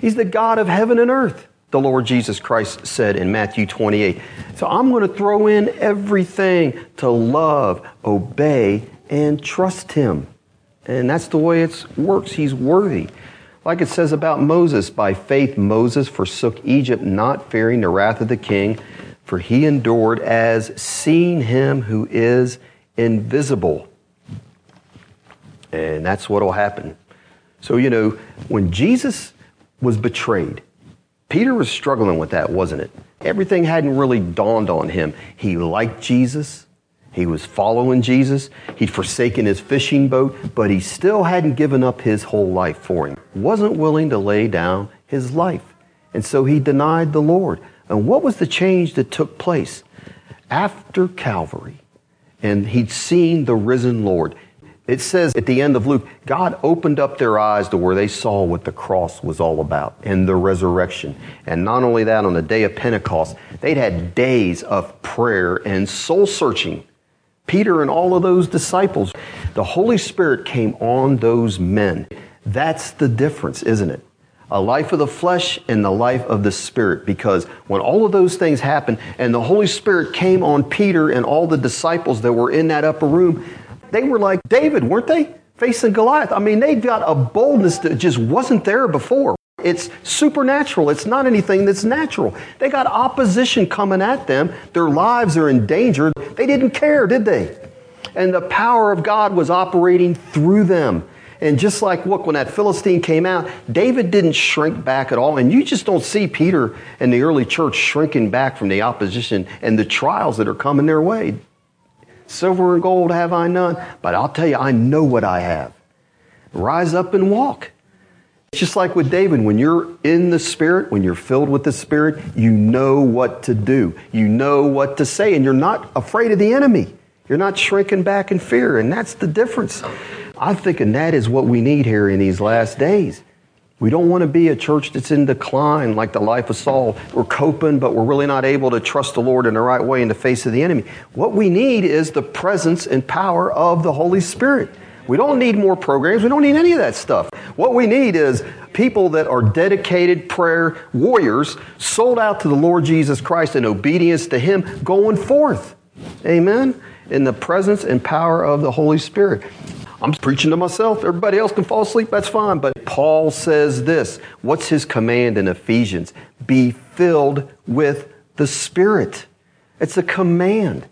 He's the God of heaven and earth the Lord Jesus Christ said in Matthew 28. So I'm going to throw in everything to love, obey, and trust Him. And that's the way it works. He's worthy. Like it says about Moses, by faith Moses forsook Egypt, not fearing the wrath of the king, for he endured as seeing him who is invisible. And that's what will happen. So, you know, when Jesus was betrayed, Peter was struggling with that, wasn't it? Everything hadn't really dawned on him. He liked Jesus. He was following Jesus. He'd forsaken his fishing boat, but he still hadn't given up his whole life for him. Wasn't willing to lay down his life. And so he denied the Lord. And what was the change that took place? After Calvary, and he'd seen the risen Lord. It says at the end of Luke, God opened up their eyes to where they saw what the cross was all about and the resurrection. And not only that, on the day of Pentecost, they'd had days of prayer and soul searching. Peter and all of those disciples, the Holy Spirit came on those men. That's the difference, isn't it? a life of the flesh and the life of the spirit. Because when all of those things happened and the Holy Spirit came on Peter and all the disciples that were in that upper room, they were like David, weren't they? Facing Goliath. I mean, they've got a boldness that just wasn't there before. It's supernatural. It's not anything that's natural. They got opposition coming at them. Their lives are in danger. They didn't care, did they? And the power of God was operating through them. And just like, look, when that Philistine came out, David didn't shrink back at all. And you just don't see Peter and the early church shrinking back from the opposition and the trials that are coming their way. Silver and gold have I none, but I'll tell you, I know what I have. Rise up and walk. It's just like with David, when you're in the Spirit, when you're filled with the Spirit, you know what to do. You know what to say, and you're not afraid of the enemy. You're not shrinking back in fear, and that's the difference. I'm thinking that is what we need here in these last days. We don't want to be a church that's in decline like the life of Saul. We're coping, but we're really not able to trust the Lord in the right way in the face of the enemy. What we need is the presence and power of the Holy Spirit. We don't need more programs. We don't need any of that stuff. What we need is people that are dedicated prayer warriors, sold out to the Lord Jesus Christ in obedience to Him, going forth. Amen? In the presence and power of the Holy Spirit. I'm preaching to myself. Everybody else can fall asleep. That's fine. But Paul says this what's his command in Ephesians? Be filled with the Spirit. It's a command.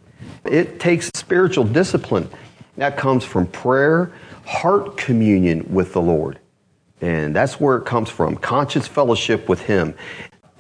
It takes spiritual discipline. That comes from prayer, heart communion with the Lord. And that's where it comes from conscious fellowship with Him.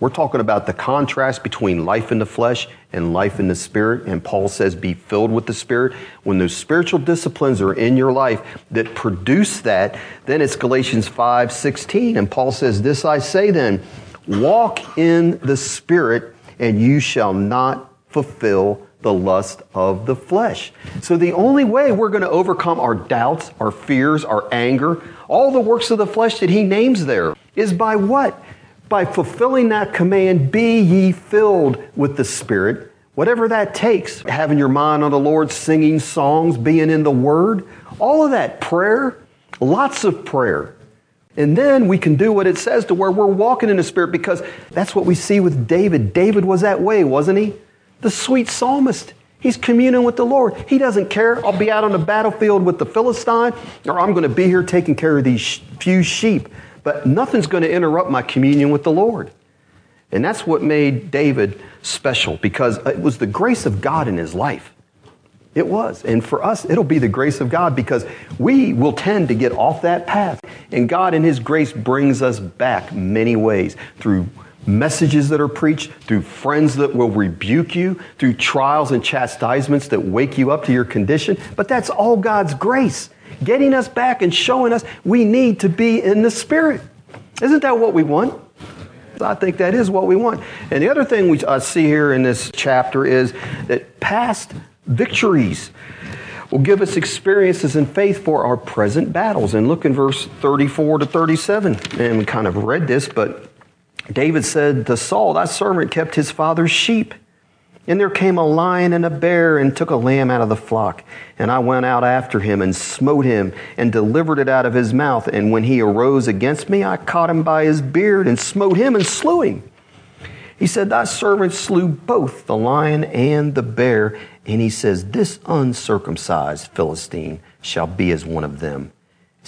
We're talking about the contrast between life in the flesh and life in the spirit. And Paul says, be filled with the spirit. When those spiritual disciplines are in your life that produce that, then it's Galatians 5 16. And Paul says, This I say then, walk in the spirit, and you shall not fulfill the lust of the flesh. So the only way we're going to overcome our doubts, our fears, our anger, all the works of the flesh that he names there is by what? By fulfilling that command, be ye filled with the Spirit. Whatever that takes, having your mind on the Lord, singing songs, being in the Word, all of that prayer, lots of prayer. And then we can do what it says to where we're walking in the Spirit because that's what we see with David. David was that way, wasn't he? The sweet psalmist. He's communing with the Lord. He doesn't care. I'll be out on the battlefield with the Philistine, or I'm going to be here taking care of these few sheep but nothing's going to interrupt my communion with the Lord. And that's what made David special because it was the grace of God in his life. It was. And for us, it'll be the grace of God because we will tend to get off that path. And God, in His grace, brings us back many ways through messages that are preached, through friends that will rebuke you, through trials and chastisements that wake you up to your condition. But that's all God's grace getting us back and showing us we need to be in the Spirit. Isn't that what we want? I think that is what we want. And the other thing we uh, see here in this chapter is that past victories will give us experiences in faith for our present battles. And look in verse 34 to 37. And we kind of read this, but David said to Saul, Thy servant kept his father's sheep. And there came a lion and a bear and took a lamb out of the flock. And I went out after him and smote him and delivered it out of his mouth. And when he arose against me, I caught him by his beard and smote him and slew him. He said, Thy servant slew both the lion and the bear. And he says, This uncircumcised Philistine shall be as one of them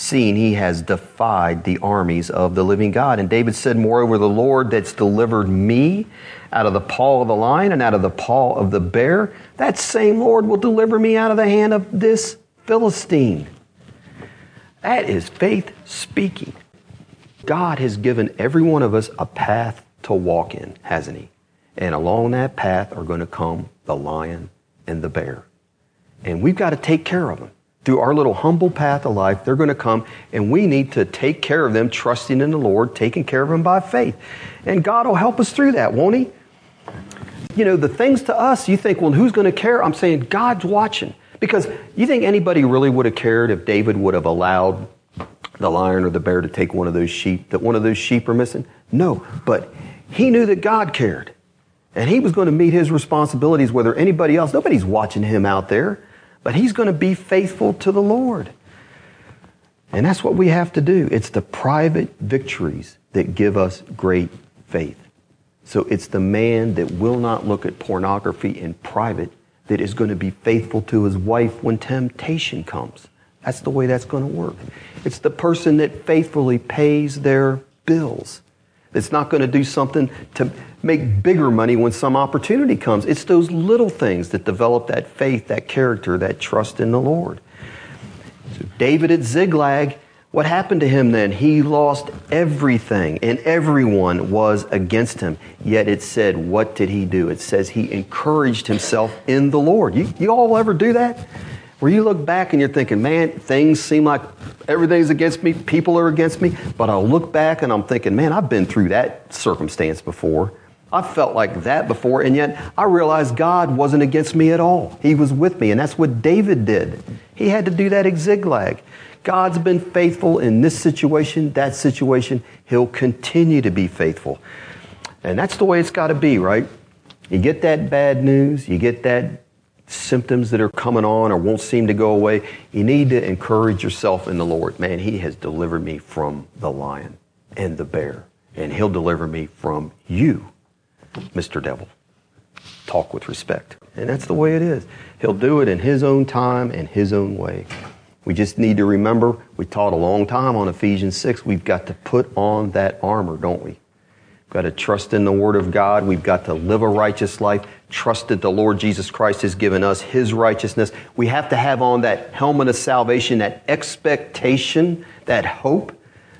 seeing he has defied the armies of the living God. And David said, Moreover, the Lord that's delivered me out of the paw of the lion and out of the paw of the bear, that same Lord will deliver me out of the hand of this Philistine. That is faith speaking. God has given every one of us a path to walk in, hasn't He? And along that path are going to come the lion and the bear. And we've got to take care of them through our little humble path of life, they're going to come and we need to take care of them, trusting in the Lord, taking care of them by faith. And God will help us through that, won't He? You know, the things to us, you think, well, who's going to care? I'm saying God's watching. Because you think anybody really would have cared if David would have allowed the lion or the bear to take one of those sheep, that one of those sheep are missing? No. But he knew that God cared. And he was going to meet his responsibilities, whether anybody else, nobody's watching him out there but he's going to be faithful to the Lord. And that's what we have to do. It's the private victories that give us great faith. So it's the man that will not look at pornography in private that is going to be faithful to his wife when temptation comes. That's the way that's going to work. It's the person that faithfully pays their bills. That's not going to do something to make bigger money when some opportunity comes. It's those little things that develop that faith, that character, that trust in the Lord. So David at Ziklag What happened to him then? He lost everything, and everyone was against him. Yet it said, What did he do? It says he encouraged himself in the Lord. You, you all ever do that? Where you look back and you're thinking, man, things seem like everything's against me, people are against me. But I'll look back and I'm thinking, man, I've been through that circumstance before. I felt like that before, and yet I realized God wasn't against me at all. He was with me, and that's what David did. He had to do that at Ziklag. God's been faithful in this situation, that situation. He'll continue to be faithful. And that's the way it's got to be, right? You get that bad news, you get that symptoms that are coming on or won't seem to go away. You need to encourage yourself in the Lord. Man, He has delivered me from the lion and the bear, and He'll deliver me from you, Mr. Devil. Talk with respect. And that's the way it is. He'll do it in His own time and His own way. We just need to remember, we taught a long time on Ephesians 6, we've got to put on that armor, don't we? We've got to trust in the Word of God. We've got to live a righteous life, trust that the Lord Jesus Christ has given us His righteousness. We have to have on that helmet of salvation, that expectation, that hope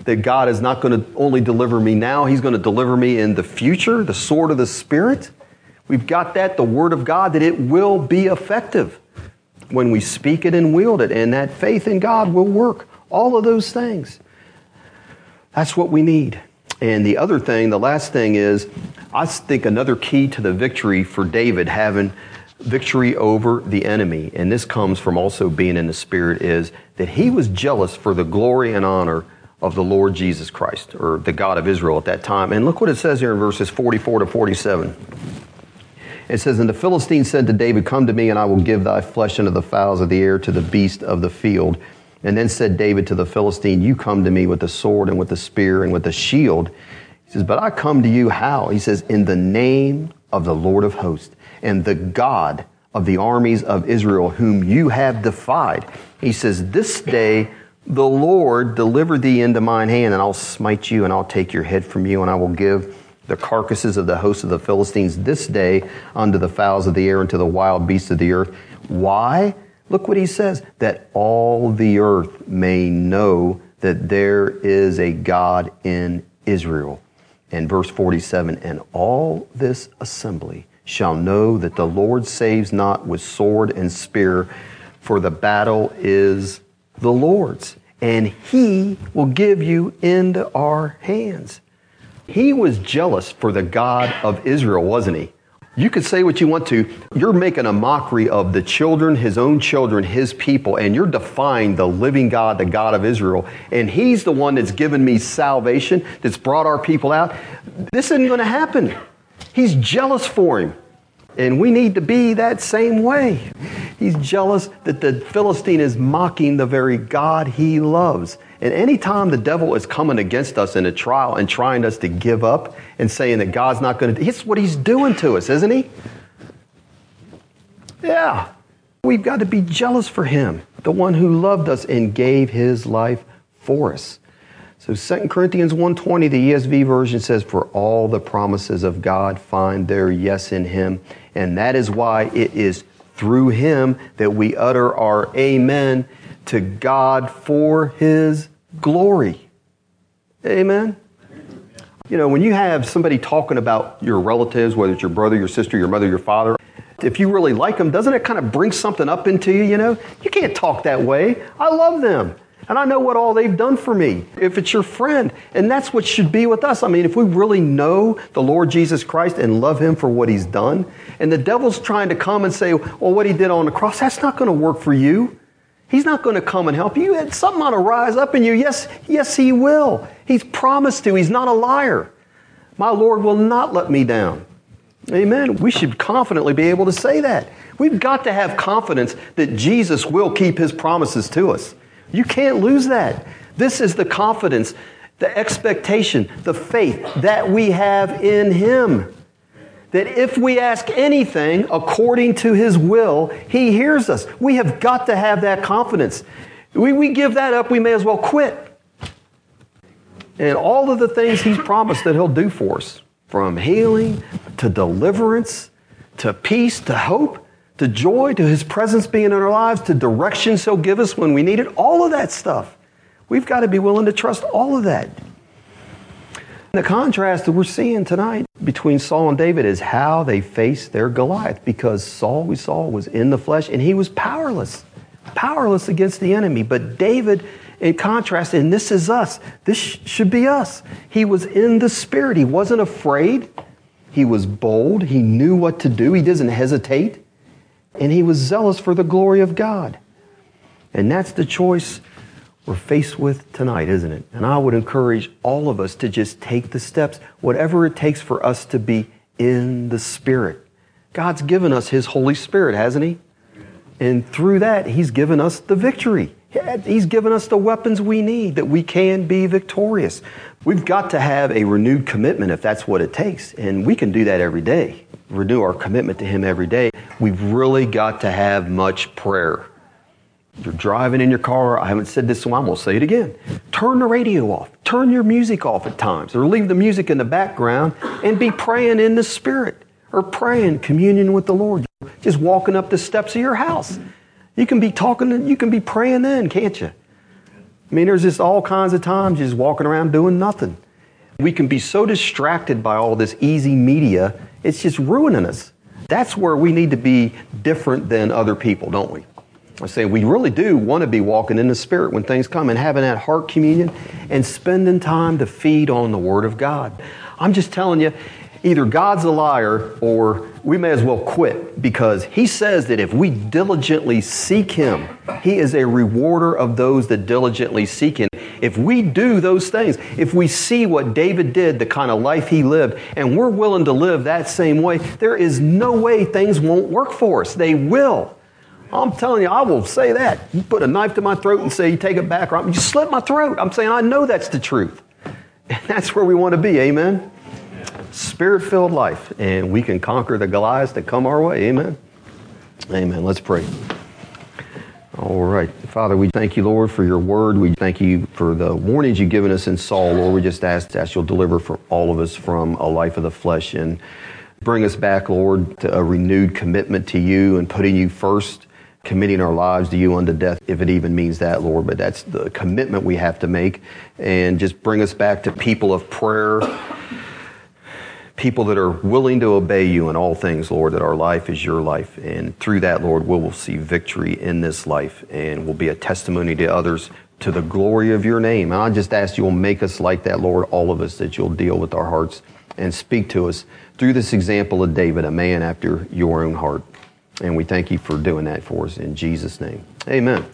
that God is not going to only deliver me now, He's going to deliver me in the future, the sword of the Spirit. We've got that, the Word of God, that it will be effective when we speak it and wield it, and that faith in God will work. All of those things. That's what we need. And the other thing, the last thing is, I think another key to the victory for David having victory over the enemy, and this comes from also being in the Spirit, is that he was jealous for the glory and honor of the Lord Jesus Christ, or the God of Israel at that time. And look what it says here in verses 44 to 47. It says, And the Philistine said to David, Come to me, and I will give thy flesh unto the fowls of the air, to the beast of the field. And then said David to the Philistine, You come to me with the sword and with the spear and with the shield. He says, But I come to you how? He says, In the name of the Lord of hosts and the God of the armies of Israel, whom you have defied. He says, This day the Lord deliver thee into mine hand, and I'll smite you, and I'll take your head from you, and I will give the carcasses of the hosts of the Philistines this day unto the fowls of the air and to the wild beasts of the earth. Why? Look what he says that all the earth may know that there is a God in Israel. And verse 47 And all this assembly shall know that the Lord saves not with sword and spear, for the battle is the Lord's, and he will give you into our hands. He was jealous for the God of Israel, wasn't he? You could say what you want to. You're making a mockery of the children, his own children, his people, and you're defying the living God, the God of Israel. And he's the one that's given me salvation, that's brought our people out. This isn't going to happen. He's jealous for him. And we need to be that same way. He's jealous that the Philistine is mocking the very God he loves. And anytime the devil is coming against us in a trial and trying us to give up and saying that God's not going to, it's what he's doing to us, isn't he? Yeah. We've got to be jealous for him, the one who loved us and gave his life for us. So 2 Corinthians 1:20 the ESV version says for all the promises of God find their yes in him and that is why it is through him that we utter our amen to God for his glory. Amen. You know, when you have somebody talking about your relatives, whether it's your brother, your sister, your mother, your father, if you really like them, doesn't it kind of bring something up into you, you know? You can't talk that way. I love them. And I know what all they've done for me. If it's your friend, and that's what should be with us. I mean, if we really know the Lord Jesus Christ and love Him for what He's done, and the devil's trying to come and say, well, what He did on the cross, that's not going to work for you. He's not going to come and help you. Something ought to rise up in you. Yes, yes, He will. He's promised to. He's not a liar. My Lord will not let me down. Amen. We should confidently be able to say that. We've got to have confidence that Jesus will keep His promises to us. You can't lose that. This is the confidence, the expectation, the faith that we have in Him. That if we ask anything according to His will, He hears us. We have got to have that confidence. We, we give that up, we may as well quit. And all of the things He's promised that He'll do for us, from healing to deliverance to peace to hope, to joy, to His presence being in our lives, to directions He'll give us when we need it, all of that stuff. We've got to be willing to trust all of that. The contrast that we're seeing tonight between Saul and David is how they faced their Goliath because Saul, we saw, was in the flesh and he was powerless, powerless against the enemy. But David, in contrast, and this is us, this should be us. He was in the spirit, he wasn't afraid, he was bold, he knew what to do, he doesn't hesitate, and he was zealous for the glory of God. And that's the choice we're faced with tonight, isn't it? And I would encourage all of us to just take the steps, whatever it takes for us to be in the Spirit. God's given us His Holy Spirit, hasn't He? And through that, He's given us the victory. He's given us the weapons we need that we can be victorious. We've got to have a renewed commitment if that's what it takes. And we can do that every day. Renew our commitment to Him every day. We've really got to have much prayer. You're driving in your car. I haven't said this, so I'm going to say it again. Turn the radio off. Turn your music off at times, or leave the music in the background and be praying in the Spirit or praying communion with the Lord. Just walking up the steps of your house. You can be talking, you can be praying then, can't you? I mean, there's just all kinds of times just walking around doing nothing. We can be so distracted by all this easy media, it's just ruining us. That's where we need to be different than other people, don't we? I say we really do want to be walking in the Spirit when things come and having that heart communion and spending time to feed on the Word of God. I'm just telling you, either God's a liar or we may as well quit because He says that if we diligently seek Him, He is a rewarder of those that diligently seek Him. If we do those things, if we see what David did, the kind of life he lived, and we're willing to live that same way, there is no way things won't work for us. They will. I'm telling you, I will say that. You put a knife to my throat and say, you take it back, or you slit my throat. I'm saying, I know that's the truth. And that's where we want to be, amen? Spirit filled life, and we can conquer the Goliaths that come our way, amen? Amen. Let's pray. All right. Father, we thank you, Lord, for your word. We thank you for the warnings you've given us in Saul, Lord. We just ask that you'll deliver for all of us from a life of the flesh and bring us back, Lord, to a renewed commitment to you and putting you first committing our lives to you unto death, if it even means that, Lord. But that's the commitment we have to make. And just bring us back to people of prayer, people that are willing to obey you in all things, Lord, that our life is your life. And through that, Lord, we will see victory in this life and will be a testimony to others to the glory of your name. And I just ask you'll make us like that, Lord, all of us, that you'll deal with our hearts and speak to us through this example of David, a man after your own heart. And we thank you for doing that for us in Jesus' name. Amen.